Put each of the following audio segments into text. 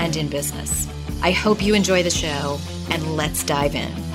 and in business. I hope you enjoy the show, and let's dive in.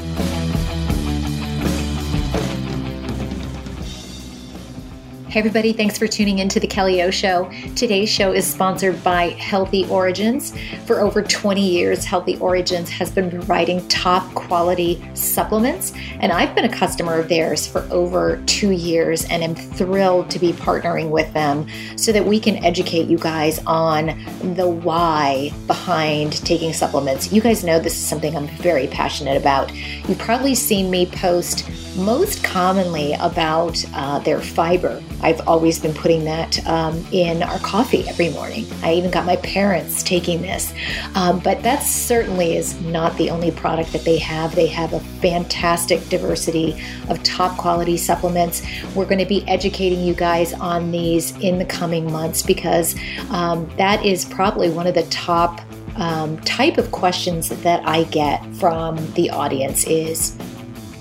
Hey, everybody, thanks for tuning in to the Kelly O Show. Today's show is sponsored by Healthy Origins. For over 20 years, Healthy Origins has been providing top quality supplements, and I've been a customer of theirs for over two years and am thrilled to be partnering with them so that we can educate you guys on the why behind taking supplements. You guys know this is something I'm very passionate about. You've probably seen me post most commonly about uh, their fiber. I've always been putting that um, in our coffee every morning. I even got my parents taking this. Um, but that certainly is not the only product that they have. They have a fantastic diversity of top quality supplements. We're going to be educating you guys on these in the coming months because um, that is probably one of the top um, type of questions that I get from the audience is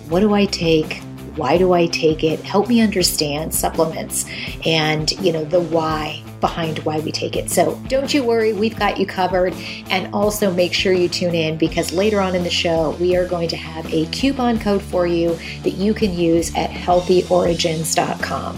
what do I take? Why do I take it? Help me understand supplements and, you know, the why behind why we take it. So don't you worry, we've got you covered. And also make sure you tune in because later on in the show, we are going to have a coupon code for you that you can use at healthyorigins.com.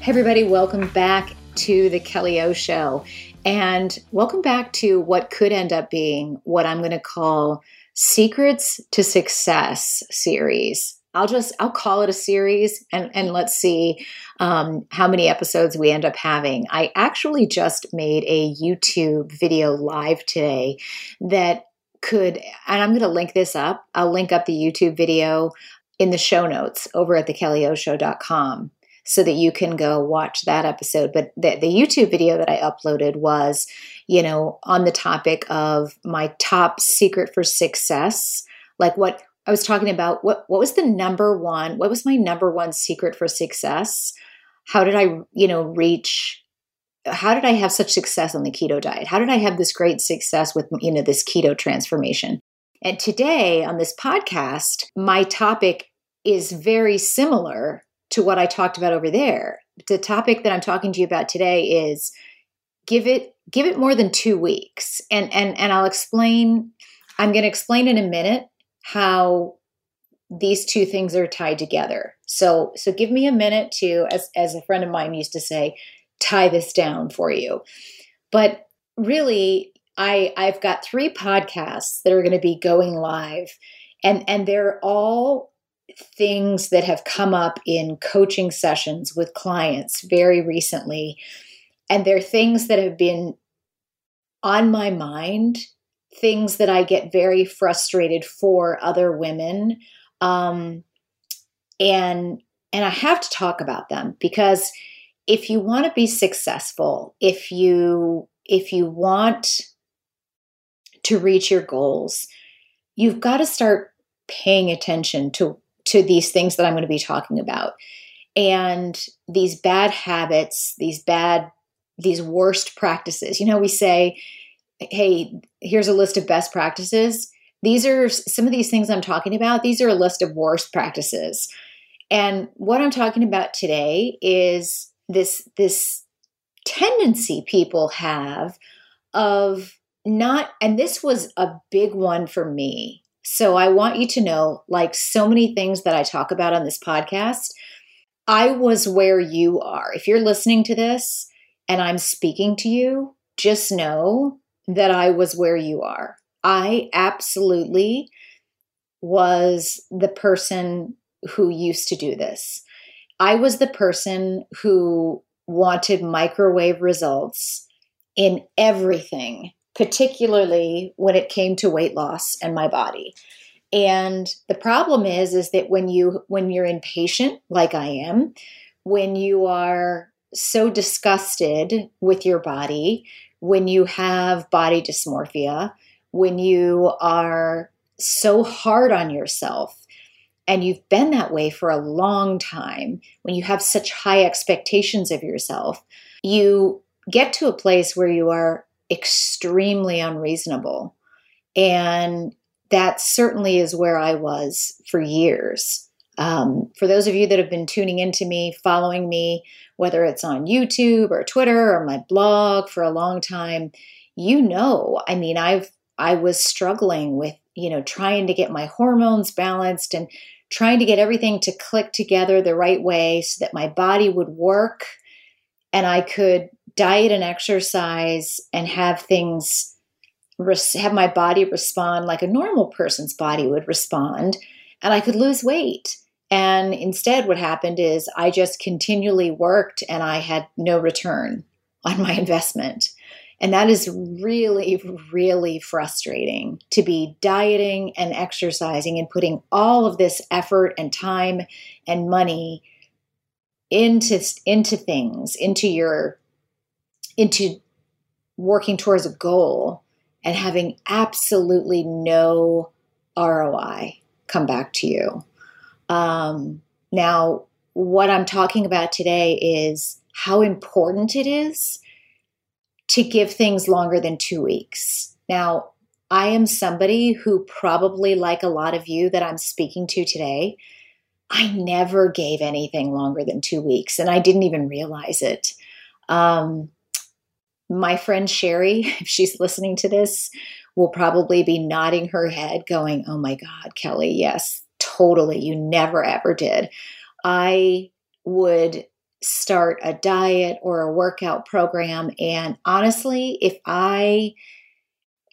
Hey, everybody, welcome back to the Kelly O Show. And welcome back to what could end up being what I'm going to call Secrets to Success series. I'll just I'll call it a series and and let's see um, how many episodes we end up having. I actually just made a YouTube video live today that could and I'm going to link this up. I'll link up the YouTube video in the show notes over at thekellyoShow.com so that you can go watch that episode. But the, the YouTube video that I uploaded was, you know, on the topic of my top secret for success, like what I was talking about. What what was the number one? What was my number one secret for success? How did I, you know, reach? How did I have such success on the keto diet? How did I have this great success with, you know, this keto transformation? And today on this podcast, my topic is very similar to what I talked about over there. The topic that I'm talking to you about today is give it give it more than 2 weeks. And and and I'll explain I'm going to explain in a minute how these two things are tied together. So so give me a minute to as as a friend of mine used to say tie this down for you. But really I I've got 3 podcasts that are going to be going live and and they're all things that have come up in coaching sessions with clients very recently. And they're things that have been on my mind, things that I get very frustrated for other women. Um, and and I have to talk about them because if you want to be successful, if you if you want to reach your goals, you've got to start paying attention to to these things that I'm going to be talking about. And these bad habits, these bad, these worst practices. You know, we say, hey, here's a list of best practices. these are some of these things I'm talking about. These are a list of worst practices. And what I'm talking about today is this this tendency people have of not and this was a big one for me. So I want you to know like so many things that I talk about on this podcast, I was where you are. If you're listening to this and I'm speaking to you, just know that I was where you are. I absolutely was the person who used to do this. I was the person who wanted microwave results in everything, particularly when it came to weight loss and my body. And the problem is is that when you when you're impatient like I am, when you are so disgusted with your body, when you have body dysmorphia, when you are so hard on yourself and you've been that way for a long time, when you have such high expectations of yourself, you get to a place where you are extremely unreasonable. And that certainly is where I was for years. Um, for those of you that have been tuning into me, following me, whether it's on YouTube or Twitter or my blog for a long time, you know, I mean, I've I was struggling with, you know, trying to get my hormones balanced and trying to get everything to click together the right way so that my body would work and I could diet and exercise and have things have my body respond like a normal person's body would respond and I could lose weight. And instead, what happened is I just continually worked and I had no return on my investment. And that is really, really frustrating to be dieting and exercising and putting all of this effort and time and money into into things, into your into working towards a goal and having absolutely no ROI come back to you. Um, now, what I'm talking about today is how important it is to give things longer than two weeks. Now, I am somebody who probably, like a lot of you that I'm speaking to today, I never gave anything longer than two weeks, and I didn't even realize it. Um, my friend Sherry, if she's listening to this, will probably be nodding her head, going, Oh my God, Kelly, yes, totally. You never ever did. I would start a diet or a workout program. And honestly, if I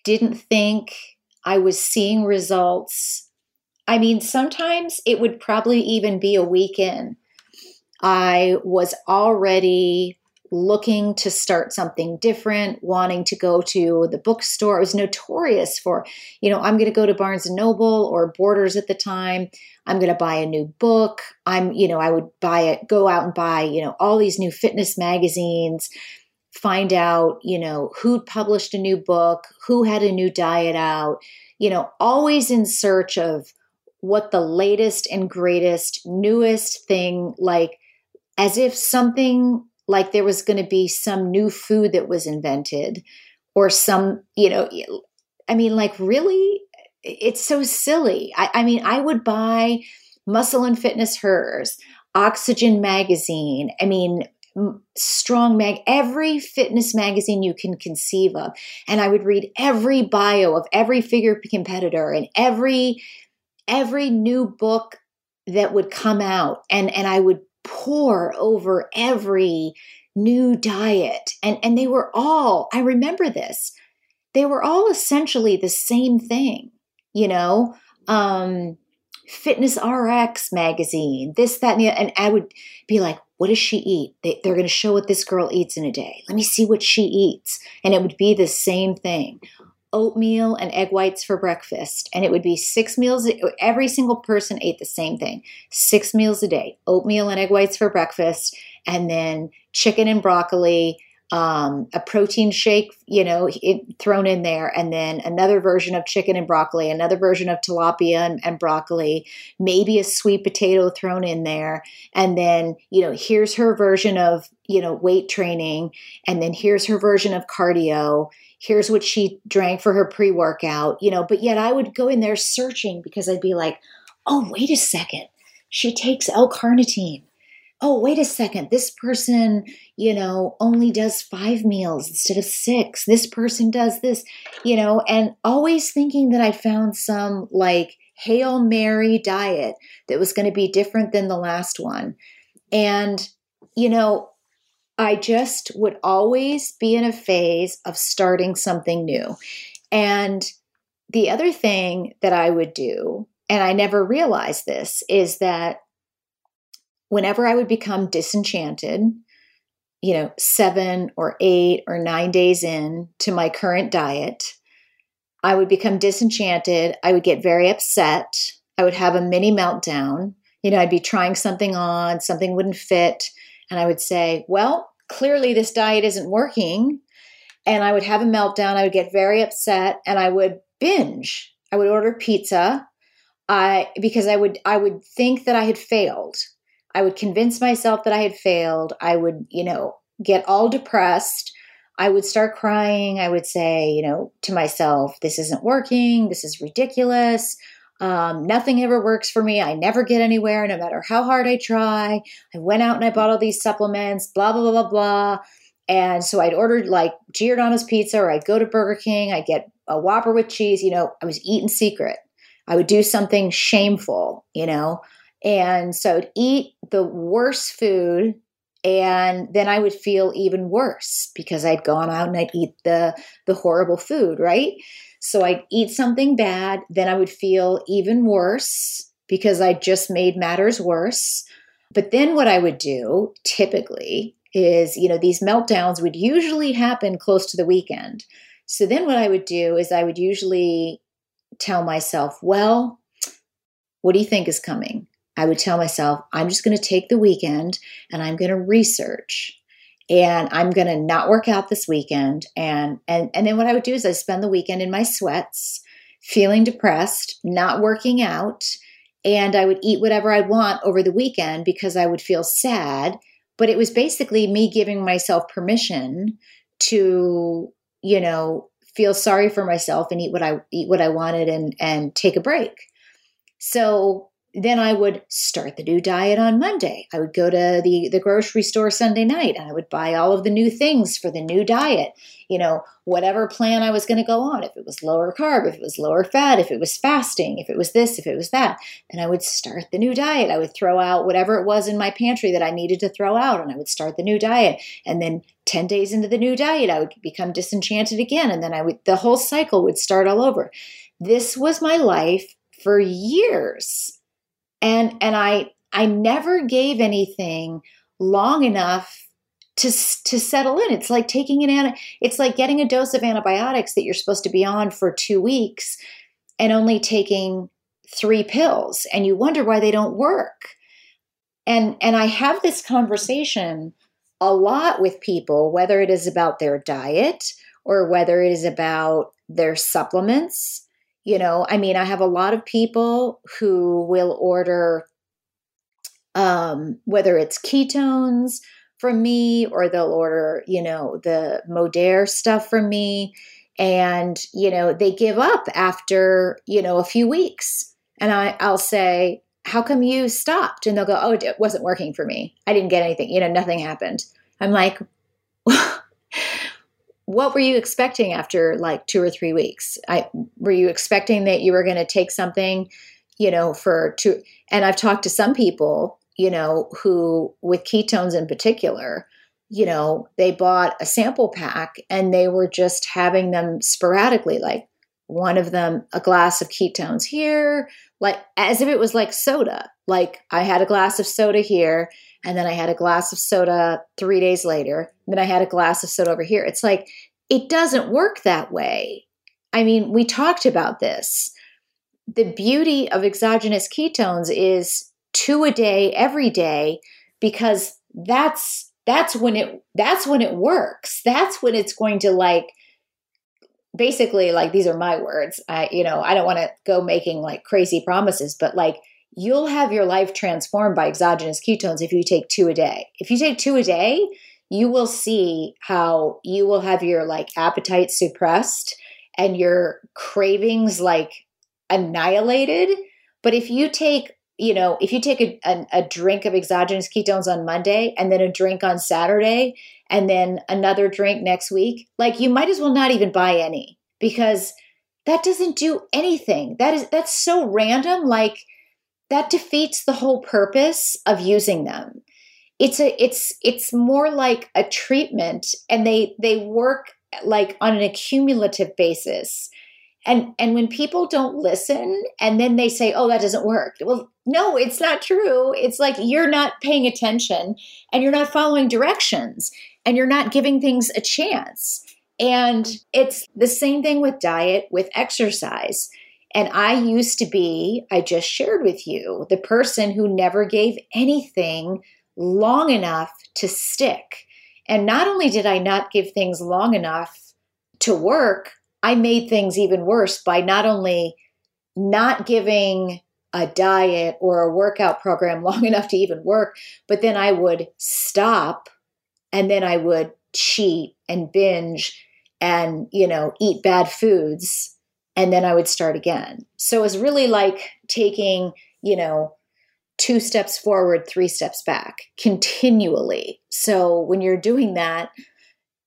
didn't think I was seeing results, I mean, sometimes it would probably even be a weekend. I was already looking to start something different, wanting to go to the bookstore. It was notorious for, you know, I'm going to go to Barnes and Noble or Borders at the time. I'm going to buy a new book. I'm, you know, I would buy it, go out and buy, you know, all these new fitness magazines, find out, you know, who published a new book, who had a new diet out, you know, always in search of what the latest and greatest, newest thing, like as if something like there was going to be some new food that was invented or some, you know, I mean, like really, it's so silly. I, I mean, I would buy Muscle and Fitness Hers, Oxygen Magazine. I mean, strong mag every fitness magazine you can conceive of and i would read every bio of every figure competitor and every every new book that would come out and and i would pour over every new diet. And, and they were all, I remember this, they were all essentially the same thing, you know? Um, Fitness RX magazine, this, that, and the And I would be like, what does she eat? They, they're going to show what this girl eats in a day. Let me see what she eats. And it would be the same thing oatmeal and egg whites for breakfast. And it would be six meals. Every single person ate the same thing six meals a day oatmeal and egg whites for breakfast, and then chicken and broccoli um, a protein shake, you know, it, thrown in there, and then another version of chicken and broccoli, another version of tilapia and, and broccoli, maybe a sweet potato thrown in there, and then you know, here's her version of you know weight training, and then here's her version of cardio. Here's what she drank for her pre workout, you know. But yet, I would go in there searching because I'd be like, oh, wait a second, she takes L-carnitine oh, wait a second, this person, you know, only does five meals instead of six. This person does this, you know, and always thinking that I found some like Hail Mary diet that was going to be different than the last one. And, you know, I just would always be in a phase of starting something new. And the other thing that I would do, and I never realized this, is that whenever I would become disenchanted, you know, seven or eight or nine days in to my current diet, I would become disenchanted. I would get very upset. I would have a mini meltdown. You know, I'd be trying something on, something wouldn't fit. And I would say, well, clearly this diet isn't working. And I would have a meltdown. I would get very upset and I would binge. I would order pizza. I because I would I would think that I had failed I would convince myself that I had failed. I would, you know, get all depressed. I would start crying. I would say, you know, to myself, this isn't working. This is ridiculous. Um, nothing ever works for me. I never get anywhere, no matter how hard I try. I went out and I bought all these supplements, blah, blah, blah, blah, blah. And so I'd ordered like Giordano's pizza or I'd go to Burger King, I'd get a Whopper with cheese. You know, I was eating secret. I would do something shameful, you know. And so I'd eat the worst food and then I would feel even worse because I'd gone out and I'd eat the the horrible food, right? So I'd eat something bad, then I would feel even worse because I just made matters worse. But then what I would do typically is, you know, these meltdowns would usually happen close to the weekend. So then what I would do is I would usually tell myself, well, what do you think is coming? I would tell myself, I'm just going to take the weekend and I'm going to research and I'm going to not work out this weekend. And, and, and then what I would do is I spend the weekend in my sweats, feeling depressed, not working out. And I would eat whatever I want over the weekend because I would feel sad. But it was basically me giving myself permission to, you know, feel sorry for myself and eat what I eat what I wanted and and take a break. So then I would start the new diet on Monday. I would go to the, the grocery store Sunday night and I would buy all of the new things for the new diet. You know, whatever plan I was going to go on, if it was lower carb, if it was lower fat, if it was fasting, if it was this, if it was that, then I would start the new diet. I would throw out whatever it was in my pantry that I needed to throw out and I would start the new diet. And then 10 days into the new diet, I would become disenchanted again. And then I would, the whole cycle would start all over. This was my life for years and and i i never gave anything long enough to to settle in. It's like taking an it's like getting a dose of antibiotics that you're supposed to be on for 2 weeks and only taking 3 pills and you wonder why they don't work. And and i have this conversation a lot with people whether it is about their diet or whether it is about their supplements you know, I mean, I have a lot of people who will order um, whether it's ketones from me or they'll order, you know, the Modere stuff from me. And, you know, they give up after, you know, a few weeks. And I, I'll say, How come you stopped? And they'll go, Oh, it wasn't working for me. I didn't get anything. You know, nothing happened. I'm like, what were you expecting after like two or three weeks? I were you expecting that you were going to take something, you know, for two? And I've talked to some people, you know, who with ketones in particular, you know, they bought a sample pack and they were just having them sporadically, like one of them a glass of ketones here, like as if it was like soda. Like I had a glass of soda here and then I had a glass of soda three days later. And then I had a glass of soda over here. It's like, it doesn't work that way. I mean, we talked about this. The beauty of exogenous ketones is two a day, every day, because that's that's when it that's when it works that's when it's going to like basically like these are my words i you know i don't want to go making like crazy promises but like you'll have your life transformed by exogenous ketones if you take two a day if you take two a day you will see how you will have your like appetite suppressed and your cravings like annihilated but if you take you know, if you take a, a, a, drink of exogenous ketones on Monday and then a drink on Saturday and then another drink next week, like you might as well not even buy any because that doesn't do anything. That is that's so random. Like that defeats the whole purpose of using them. It's a it's it's more like a treatment and they they work like on an accumulative basis. And and when people don't listen and then they say oh that doesn't work. Well no it's not true. It's like you're not paying attention and you're not following directions and you're not giving things a chance. And it's the same thing with diet with exercise and i used to be i just shared with you the person who never gave anything long enough to stick. And not only did i not give things long enough to work I made things even worse by not only not giving a diet or a workout program long enough to even work, but then I would stop and then I would cheat and binge and, you know, eat bad foods and then I would start again. So it was really like taking, you know, two steps forward, three steps back continually. So when you're doing that,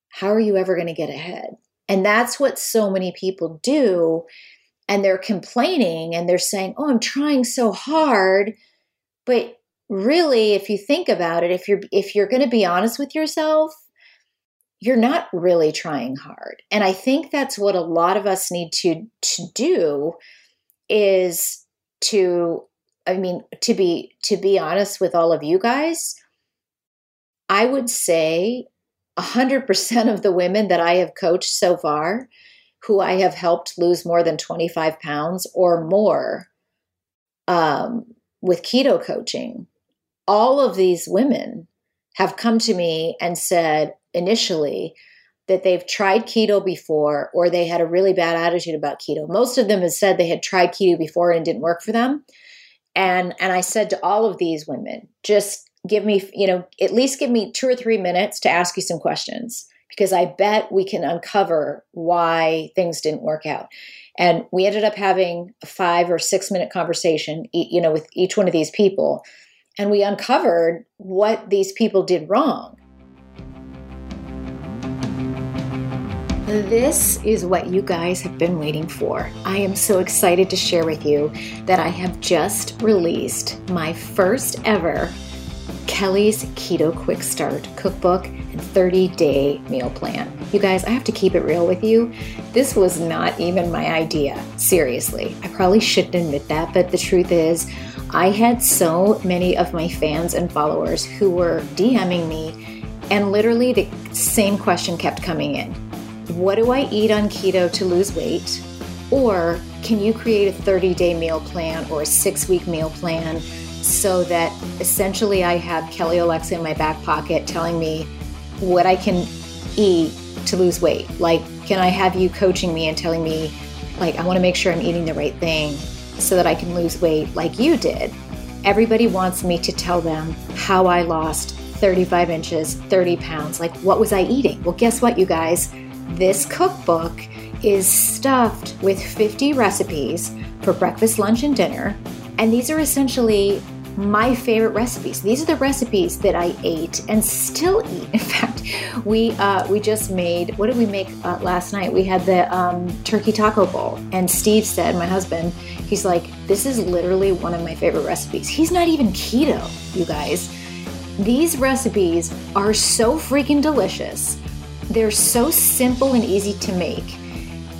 how are you ever going to get ahead? And that's what so many people do. And they're complaining and they're saying, Oh, I'm trying so hard. But really, if you think about it, if you're if you're going to be honest with yourself, you're not really trying hard. And I think that's what a lot of us need to to do is to I mean to be to be honest with all of you guys, I would say 100% of the women that I have coached so far, who I have helped lose more than 25 pounds or more um, with keto coaching, all of these women have come to me and said initially that they've tried keto before or they had a really bad attitude about keto. Most of them have said they had tried keto before and didn't work for them. And and I said to all of these women, just give me, you know, at least give me two or three minutes to ask you some questions because I bet we can uncover why things didn't work out. And we ended up having a five or six minute conversation, you know, with each one of these people. And we uncovered what these people did wrong. This is what you guys have been waiting for. I am so excited to share with you that I have just released my first ever Kelly's Keto Quick Start cookbook and 30 day meal plan. You guys, I have to keep it real with you. This was not even my idea. Seriously. I probably shouldn't admit that, but the truth is, I had so many of my fans and followers who were DMing me, and literally the same question kept coming in What do I eat on keto to lose weight? Or can you create a 30 day meal plan or a six week meal plan so that essentially I have Kelly Olexa in my back pocket telling me what I can eat to lose weight. Like, can I have you coaching me and telling me, like, I want to make sure I'm eating the right thing so that I can lose weight like you did? Everybody wants me to tell them how I lost 35 inches, 30 pounds. Like, what was I eating? Well, guess what, you guys? This cookbook is stuffed with 50 recipes for breakfast, lunch, and dinner. And these are essentially my favorite recipes. These are the recipes that I ate and still eat. In fact, we uh, we just made what did we make uh, last night? We had the um, turkey taco bowl, and Steve said, my husband, he's like, this is literally one of my favorite recipes. He's not even keto, you guys. These recipes are so freaking delicious. They're so simple and easy to make.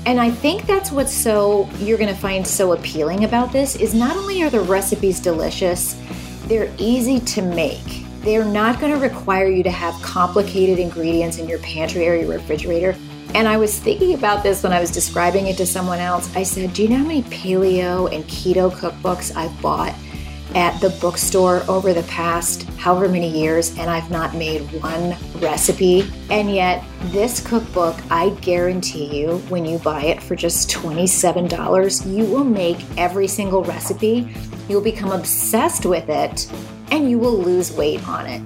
And I think that's what's so you're going to find so appealing about this is not only are the recipes delicious, they're easy to make. They're not going to require you to have complicated ingredients in your pantry or your refrigerator. And I was thinking about this when I was describing it to someone else. I said, Do you know how many paleo and keto cookbooks I've bought? At the bookstore over the past however many years and I've not made one recipe. And yet, this cookbook, I guarantee you, when you buy it for just $27, you will make every single recipe. You'll become obsessed with it and you will lose weight on it.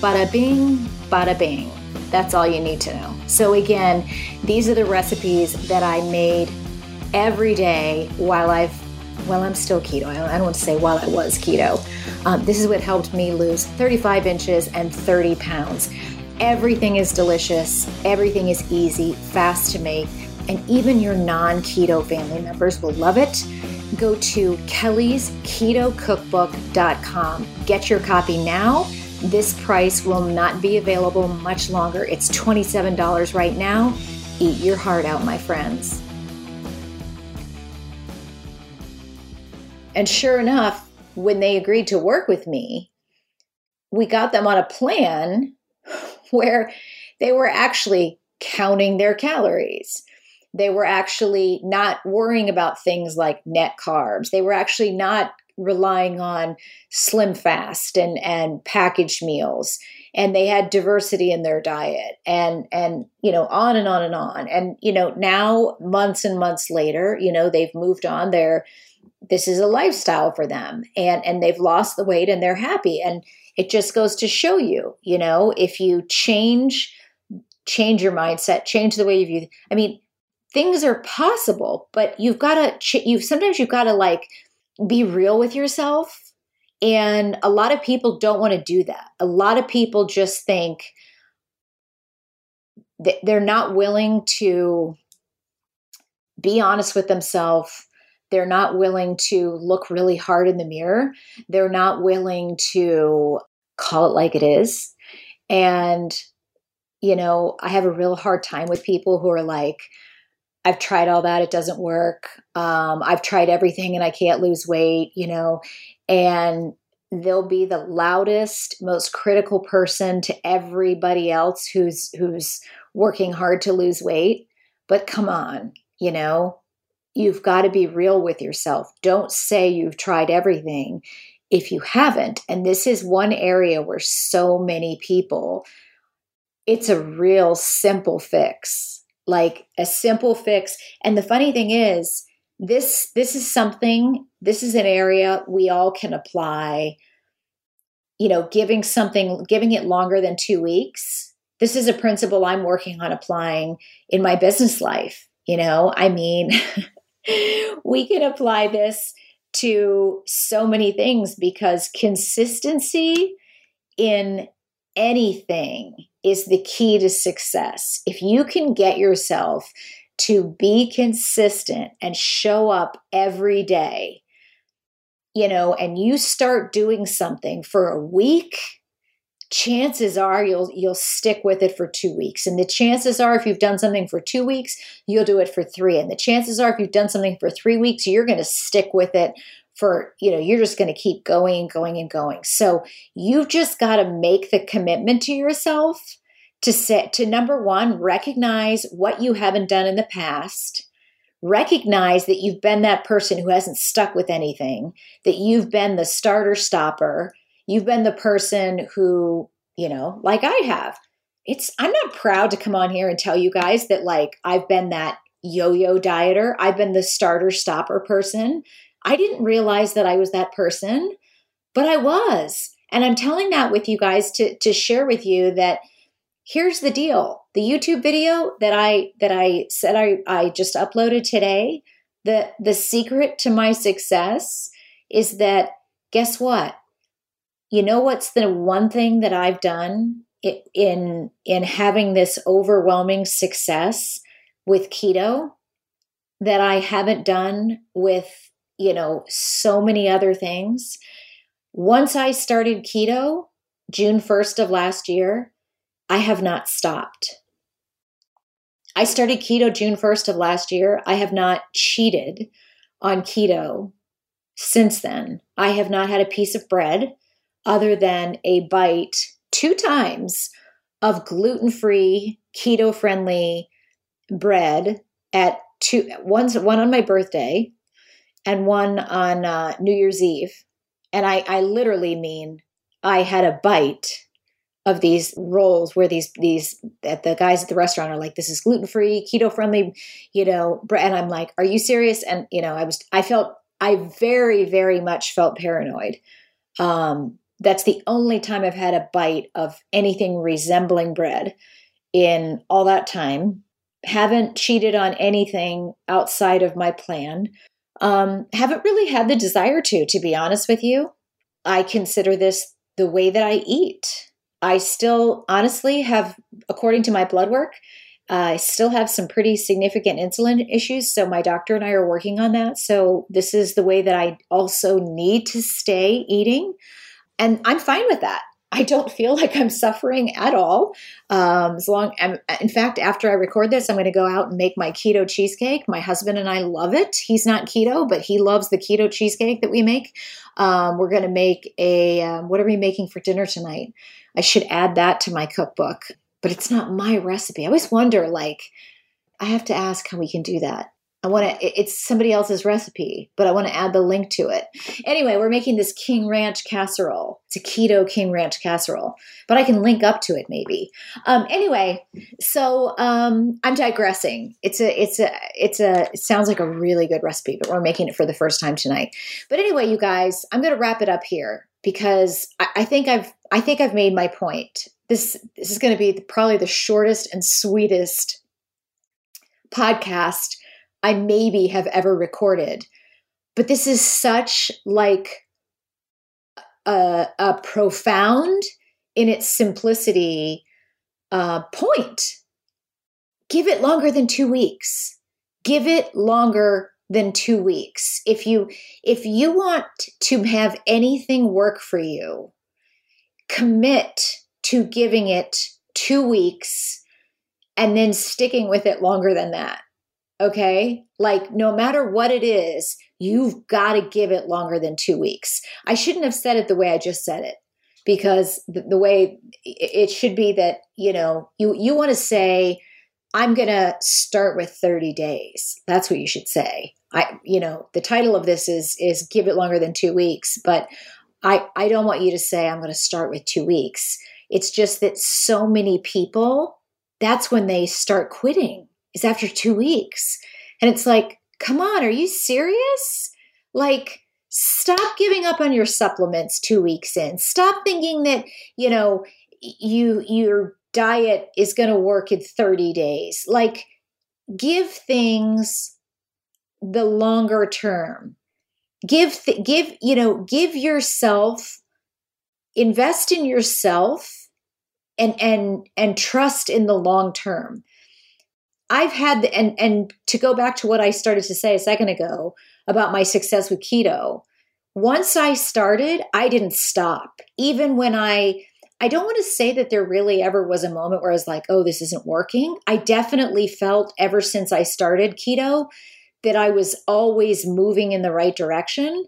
Bada bing, bada bing. That's all you need to know. So, again, these are the recipes that I made every day while I've well, I'm still keto. I don't want to say while I was keto. Um, this is what helped me lose 35 inches and 30 pounds. Everything is delicious, everything is easy, fast to make, and even your non keto family members will love it. Go to Kelly's KetoCookbook.com. Get your copy now. This price will not be available much longer. It's $27 right now. Eat your heart out, my friends. And sure enough, when they agreed to work with me, we got them on a plan where they were actually counting their calories. They were actually not worrying about things like net carbs. They were actually not relying on slim fast and, and packaged meals. And they had diversity in their diet and and you know on and on and on. And you know now months and months later, you know they've moved on. They're this is a lifestyle for them and and they've lost the weight and they're happy. And it just goes to show you you know if you change change your mindset change the way you view i mean things are possible but you've got to you sometimes you've got to like be real with yourself and a lot of people don't want to do that. A lot of people just think that they're not willing to be honest with themselves they're not willing to look really hard in the mirror. They're not willing to call it like it is. And, you know, I have a real hard time with people who are like, I've tried all that, it doesn't work. Um, I've tried everything and I can't lose weight, you know, and they'll be the loudest, most critical person to everybody else who's who's working hard to lose weight. But come on, you know, you've got to be real with yourself. Don't say you've tried everything if you haven't. And this is one area where so many people, it's a real simple fix, like a simple fix. And the funny thing is, this this is something this is an area we all can apply you know giving something giving it longer than 2 weeks this is a principle i'm working on applying in my business life you know i mean we can apply this to so many things because consistency in anything is the key to success. If you can get yourself to be consistent and show up every day, you know, and you start doing something for a week, chances are you'll you'll stick with it for 2 weeks. And the chances are if you've done something for 2 weeks you'll do it for 3 and the chances are if you've done something for 3 weeks you're going to stick with it for you know you're just going to keep going and going and going. So you've just got to make the commitment to yourself to set to number 1 recognize what you haven't done in the past. Recognize that you've been that person who hasn't stuck with anything that you've been the starter stopper You've been the person who, you know, like I have. It's I'm not proud to come on here and tell you guys that like I've been that yo-yo dieter. I've been the starter stopper person. I didn't realize that I was that person, but I was. And I'm telling that with you guys to to share with you that here's the deal. The YouTube video that I that I said I, I just uploaded today, the the secret to my success is that guess what? You know what's the one thing that I've done in in having this overwhelming success with keto that I haven't done with, you know, so many other things. Once I started keto, June 1st of last year, I have not stopped. I started keto June 1st of last year. I have not cheated on keto since then. I have not had a piece of bread other than a bite two times of gluten free, keto friendly bread at two, one's, one on my birthday and one on uh, New Year's Eve. and I, I literally mean I had a bite of these rolls where these these that the guys at the restaurant are like this is gluten free keto friendly you know and i'm like are you serious? And you know i was i felt i very very much felt paranoid. Um that's the only time i've had a bite of anything resembling bread in all that time haven't cheated on anything outside of my plan um haven't really had the desire to to be honest with you i consider this the way that i eat I still honestly have, according to my blood work, uh, I still have some pretty significant insulin issues. So my doctor and I are working on that. So this is the way that I also need to stay eating. And I'm fine with that. I don't feel like I'm suffering at all. Um, as long, I'm, in fact, after I record this, I'm going to go out and make my keto cheesecake. My husband and I love it. He's not keto, but he loves the keto cheesecake that we make. Um, we're going to make a. Um, what are we making for dinner tonight? I should add that to my cookbook, but it's not my recipe. I always wonder, like, I have to ask how we can do that. I want to, it's somebody else's recipe, but I want to add the link to it. Anyway, we're making this King Ranch casserole. It's a keto King Ranch casserole, but I can link up to it maybe. Um, anyway, so um, I'm digressing. It's a, it's a, it's a, it sounds like a really good recipe, but we're making it for the first time tonight. But anyway, you guys, I'm going to wrap it up here because I, I think I've, I think I've made my point. This, this is going to be probably the shortest and sweetest podcast I maybe have ever recorded. But this is such like a, a profound in its simplicity uh, point. Give it longer than two weeks. Give it longer than two weeks. If you if you want to have anything work for you, commit to giving it two weeks and then sticking with it longer than that. Okay. Like, no matter what it is, you've got to give it longer than two weeks. I shouldn't have said it the way I just said it because the, the way it should be that, you know, you, you want to say, I'm going to start with 30 days. That's what you should say. I, you know, the title of this is, is give it longer than two weeks, but I, I don't want you to say, I'm going to start with two weeks. It's just that so many people, that's when they start quitting is after two weeks. And it's like, come on, are you serious? Like, stop giving up on your supplements two weeks in. Stop thinking that, you know, you your diet is going to work in 30 days. Like, give things the longer term. Give, th- give, you know, give yourself, invest in yourself and and and trust in the long term I've had and and to go back to what I started to say a second ago about my success with keto. Once I started, I didn't stop. Even when I I don't want to say that there really ever was a moment where I was like, "Oh, this isn't working." I definitely felt ever since I started keto that I was always moving in the right direction,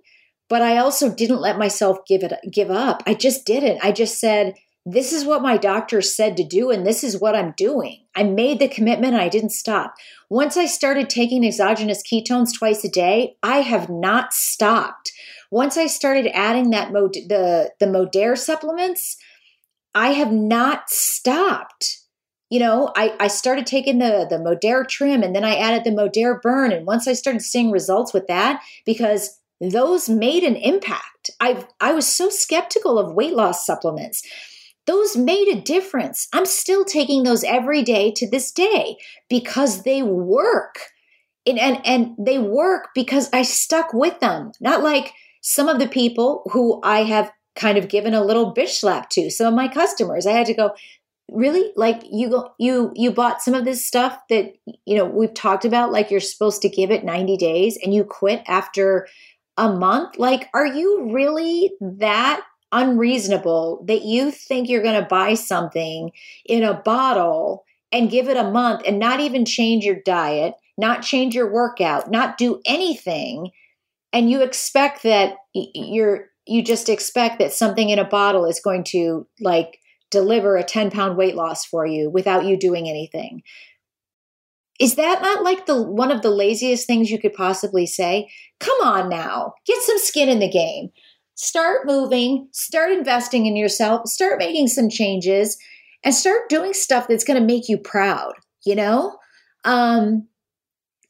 but I also didn't let myself give it give up. I just didn't. I just said, this is what my doctor said to do, and this is what I'm doing. I made the commitment and I didn't stop. Once I started taking exogenous ketones twice a day, I have not stopped. Once I started adding that Mod- the the Modere supplements, I have not stopped. You know, I, I started taking the the Modere trim and then I added the Modere burn. And once I started seeing results with that, because those made an impact. I've I was so skeptical of weight loss supplements those made a difference. I'm still taking those every day to this day because they work. And, and, and they work because I stuck with them. Not like some of the people who I have kind of given a little bitch slap to, some of my customers. I had to go, really? Like you you you bought some of this stuff that you know we've talked about, like you're supposed to give it 90 days and you quit after a month? Like, are you really that unreasonable that you think you're going to buy something in a bottle and give it a month and not even change your diet, not change your workout, not do anything and you expect that you're you just expect that something in a bottle is going to like deliver a 10 pound weight loss for you without you doing anything. Is that not like the one of the laziest things you could possibly say? Come on now get some skin in the game start moving, start investing in yourself, start making some changes, and start doing stuff that's going to make you proud, you know? Um,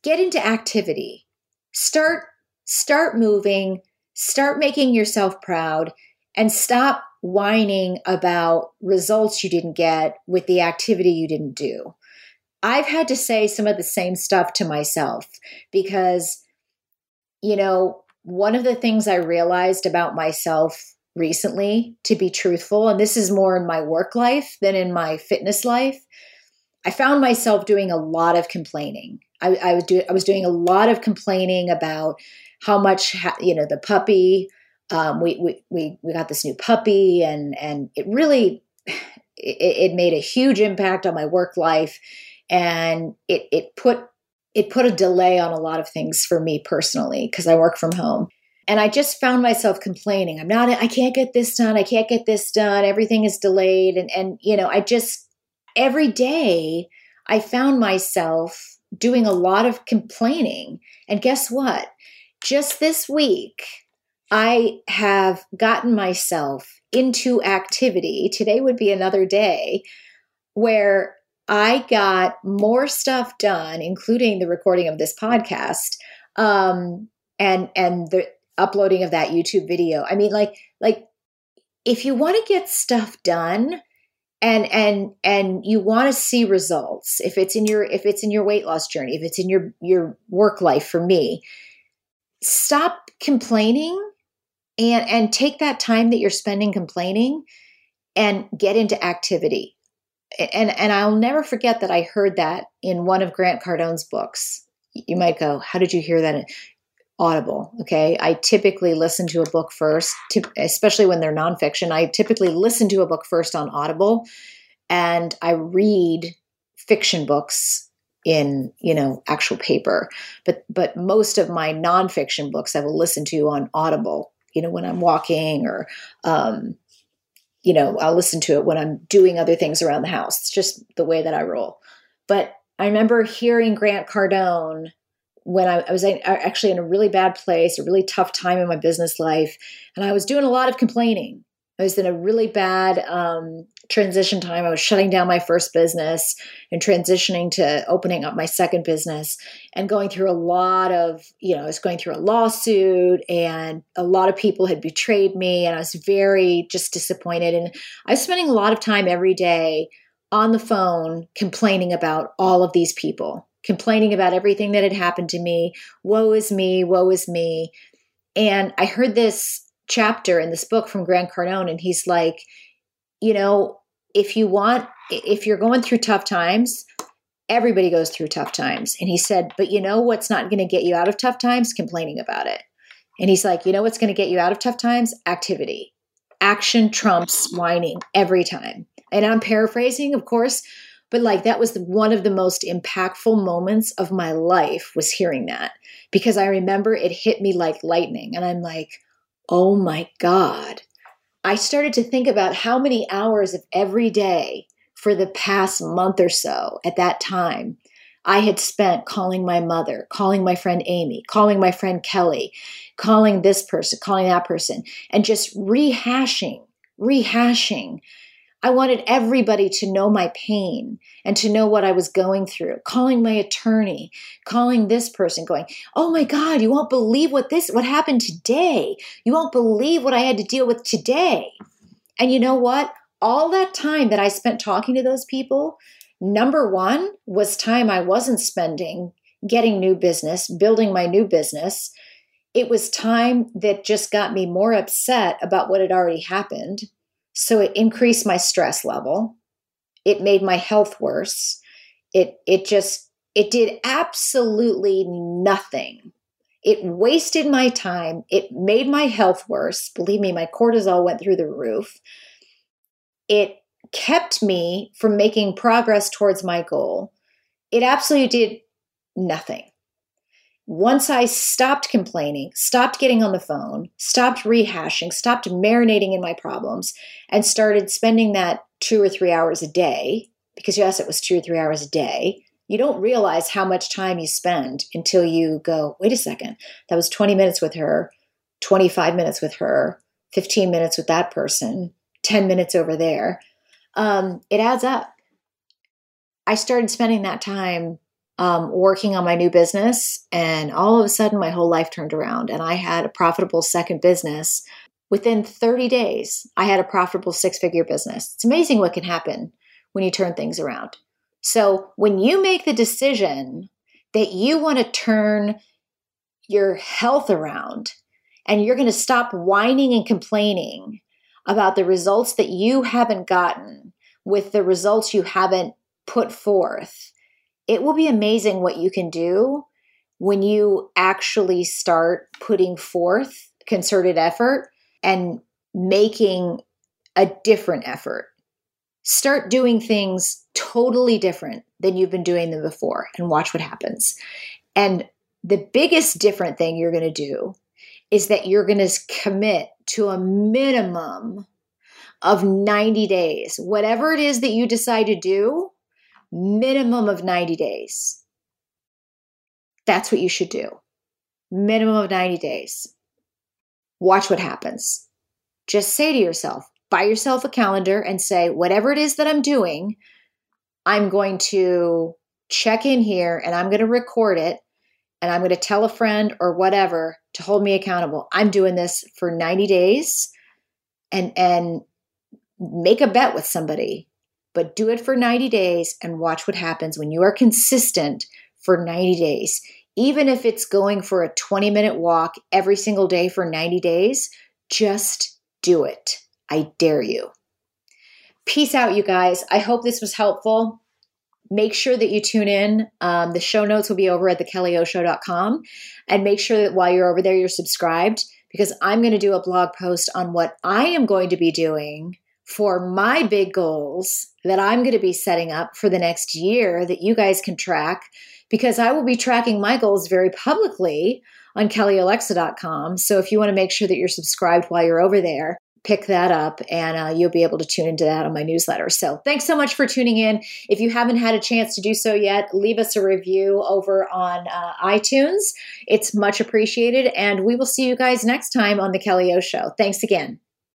get into activity. Start start moving, start making yourself proud and stop whining about results you didn't get with the activity you didn't do. I've had to say some of the same stuff to myself because, you know, one of the things I realized about myself recently, to be truthful, and this is more in my work life than in my fitness life, I found myself doing a lot of complaining. I, I was doing I was doing a lot of complaining about how much ha- you know the puppy. Um, we, we we we got this new puppy, and and it really it, it made a huge impact on my work life and it it put it put a delay on a lot of things for me personally because I work from home. And I just found myself complaining. I'm not I can't get this done. I can't get this done. Everything is delayed and and you know, I just every day I found myself doing a lot of complaining. And guess what? Just this week I have gotten myself into activity. Today would be another day where I got more stuff done, including the recording of this podcast, um, and and the uploading of that YouTube video. I mean, like like if you want to get stuff done and and and you want to see results if it's in your if it's in your weight loss journey if it's in your your work life for me stop complaining and and take that time that you're spending complaining and get into activity and and I'll never forget that I heard that in one of Grant Cardone's books. You might go, "How did you hear that?" Audible. Okay, I typically listen to a book first, especially when they're nonfiction. I typically listen to a book first on Audible, and I read fiction books in you know actual paper. But but most of my nonfiction books I will listen to on Audible. You know when I'm walking or um, you know, I'll listen to it when I'm doing other things around the house. It's just the way that I roll. But I remember hearing Grant Cardone when I, I was actually in a really bad place, a really tough time in my business life, and I was doing a lot of complaining. I was in a really bad um, transition time. I was shutting down my first business and transitioning to opening up my second business and going through a lot of, you know, I was going through a lawsuit and a lot of people had betrayed me and I was very just disappointed. And I was spending a lot of time every day on the phone complaining about all of these people, complaining about everything that had happened to me. Woe is me, woe is me. And I heard this chapter in this book from Grant Cardone, and he's like, you know, if you want, if you're going through tough times, everybody goes through tough times. And he said, but you know what's not going to get you out of tough times? Complaining about it. And he's like, you know what's going to get you out of tough times? Activity. Action trumps whining every time. And I'm paraphrasing, of course, but like that was one of the most impactful moments of my life was hearing that because I remember it hit me like lightning. And I'm like, oh my God, I started to think about how many hours of every day for the past month or so at that time I had spent calling my mother, calling my friend Amy, calling my friend Kelly, calling this person, calling that person, and just rehashing, rehashing I wanted everybody to know my pain and to know what I was going through. Calling my attorney, calling this person, going, "Oh my God, you won't believe what this what happened today. You won't believe what I had to deal with today." And you know what? All that time that I spent talking to those people, number one was time I wasn't spending getting new business, building my new business. It was time that just got me more upset about what had already happened so it increased my stress level. It made my health worse. It it just it did absolutely nothing. It wasted my time. It made my health worse. Believe me, my cortisol went through the roof. It kept me from making progress towards my goal. It absolutely did nothing once I stopped complaining, stopped getting on the phone, stopped rehashing, stopped marinating in my problems, and started spending that two or three hours a day, because yes, it was two or three hours a day, you don't realize how much time you spend until you go, wait a second, that was 20 minutes with her, 25 minutes with her, 15 minutes with that person, 10 minutes over there. Um, it adds up. I started spending that time um, working on my new business, and all of a sudden, my whole life turned around, and I had a profitable second business. Within 30 days, I had a profitable six figure business. It's amazing what can happen when you turn things around. So, when you make the decision that you want to turn your health around and you're going to stop whining and complaining about the results that you haven't gotten with the results you haven't put forth, it will be amazing what you can do when you actually start putting forth concerted effort and making a different effort. Start doing things totally different than you've been doing them before and watch what happens. And the biggest different thing you're going to do is that you're going to commit to a minimum of 90 days. Whatever it is that you decide to do, minimum of 90 days. That's what you should do. Minimum of 90 days. Watch what happens. Just say to yourself, buy yourself a calendar and say, whatever it is that I'm doing, I'm going to check in here and I'm going to record it and I'm going to tell a friend or whatever to hold me accountable. I'm doing this for 90 days and and make a bet with somebody, but do it for 90 days and watch what happens when you are consistent for 90 days. Even if it's going for a 20 minute walk every single day for 90 days, just do it. I dare you. Peace out, you guys. I hope this was helpful make sure that you tune in. Um, the show notes will be over at thekellyoshow.com. And make sure that while you're over there, you're subscribed because I'm going to do a blog post on what I am going to be doing for my big goals that I'm going to be setting up for the next year that you guys can track because I will be tracking my goals very publicly on kellyolexa.com. So if you want to make sure that you're subscribed while you're over there, pick that up and uh, you'll be able to tune into that on my newsletter. So thanks so much for tuning in. If you haven't had a chance to do so yet, leave us a review over on uh, iTunes. It's much appreciated. And we will see you guys next time on The Kelly O Show. Thanks again.